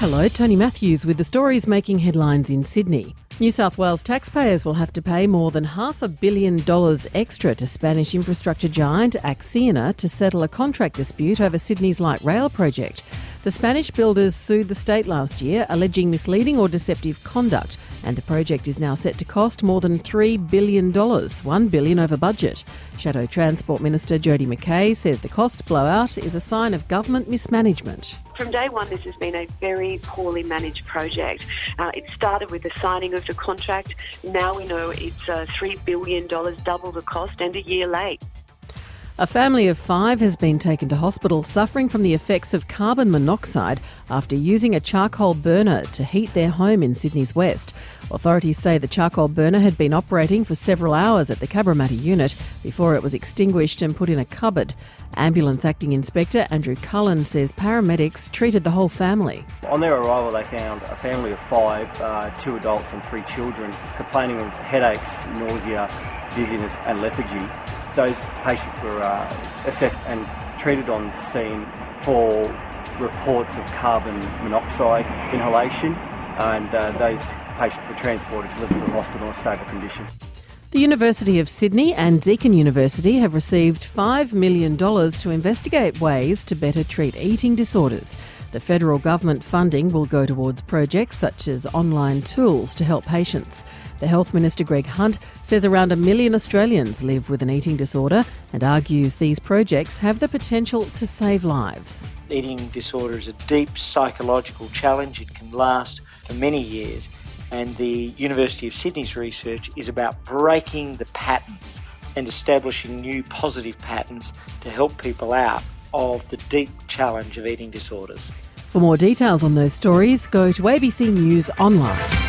Hello, Tony Matthews with the stories making headlines in Sydney. New South Wales taxpayers will have to pay more than half a billion dollars extra to Spanish infrastructure giant Acciona to settle a contract dispute over Sydney's light rail project. The Spanish builders sued the state last year, alleging misleading or deceptive conduct, and the project is now set to cost more than $3 billion, 1 billion over budget. Shadow Transport Minister Jodi McKay says the cost blowout is a sign of government mismanagement. From day one, this has been a very poorly managed project. Uh, it started with the signing of the contract. Now we know it's uh, $3 billion, double the cost, and a year late. A family of five has been taken to hospital suffering from the effects of carbon monoxide after using a charcoal burner to heat their home in Sydney's west. Authorities say the charcoal burner had been operating for several hours at the Cabramatta unit before it was extinguished and put in a cupboard. Ambulance Acting Inspector Andrew Cullen says paramedics treated the whole family. On their arrival, they found a family of five, uh, two adults and three children, complaining of headaches, nausea, dizziness, and lethargy those patients were uh, assessed and treated on scene for reports of carbon monoxide inhalation, and uh, those patients were transported to Liverpool Hospital in a stable condition. The University of Sydney and Deakin University have received $5 million to investigate ways to better treat eating disorders. The federal government funding will go towards projects such as online tools to help patients. The Health Minister Greg Hunt says around a million Australians live with an eating disorder and argues these projects have the potential to save lives. Eating disorder is a deep psychological challenge. It can last for many years and the University of Sydney's research is about breaking the patterns and establishing new positive patterns to help people out of the deep challenge of eating disorders. For more details on those stories, go to ABC News Online.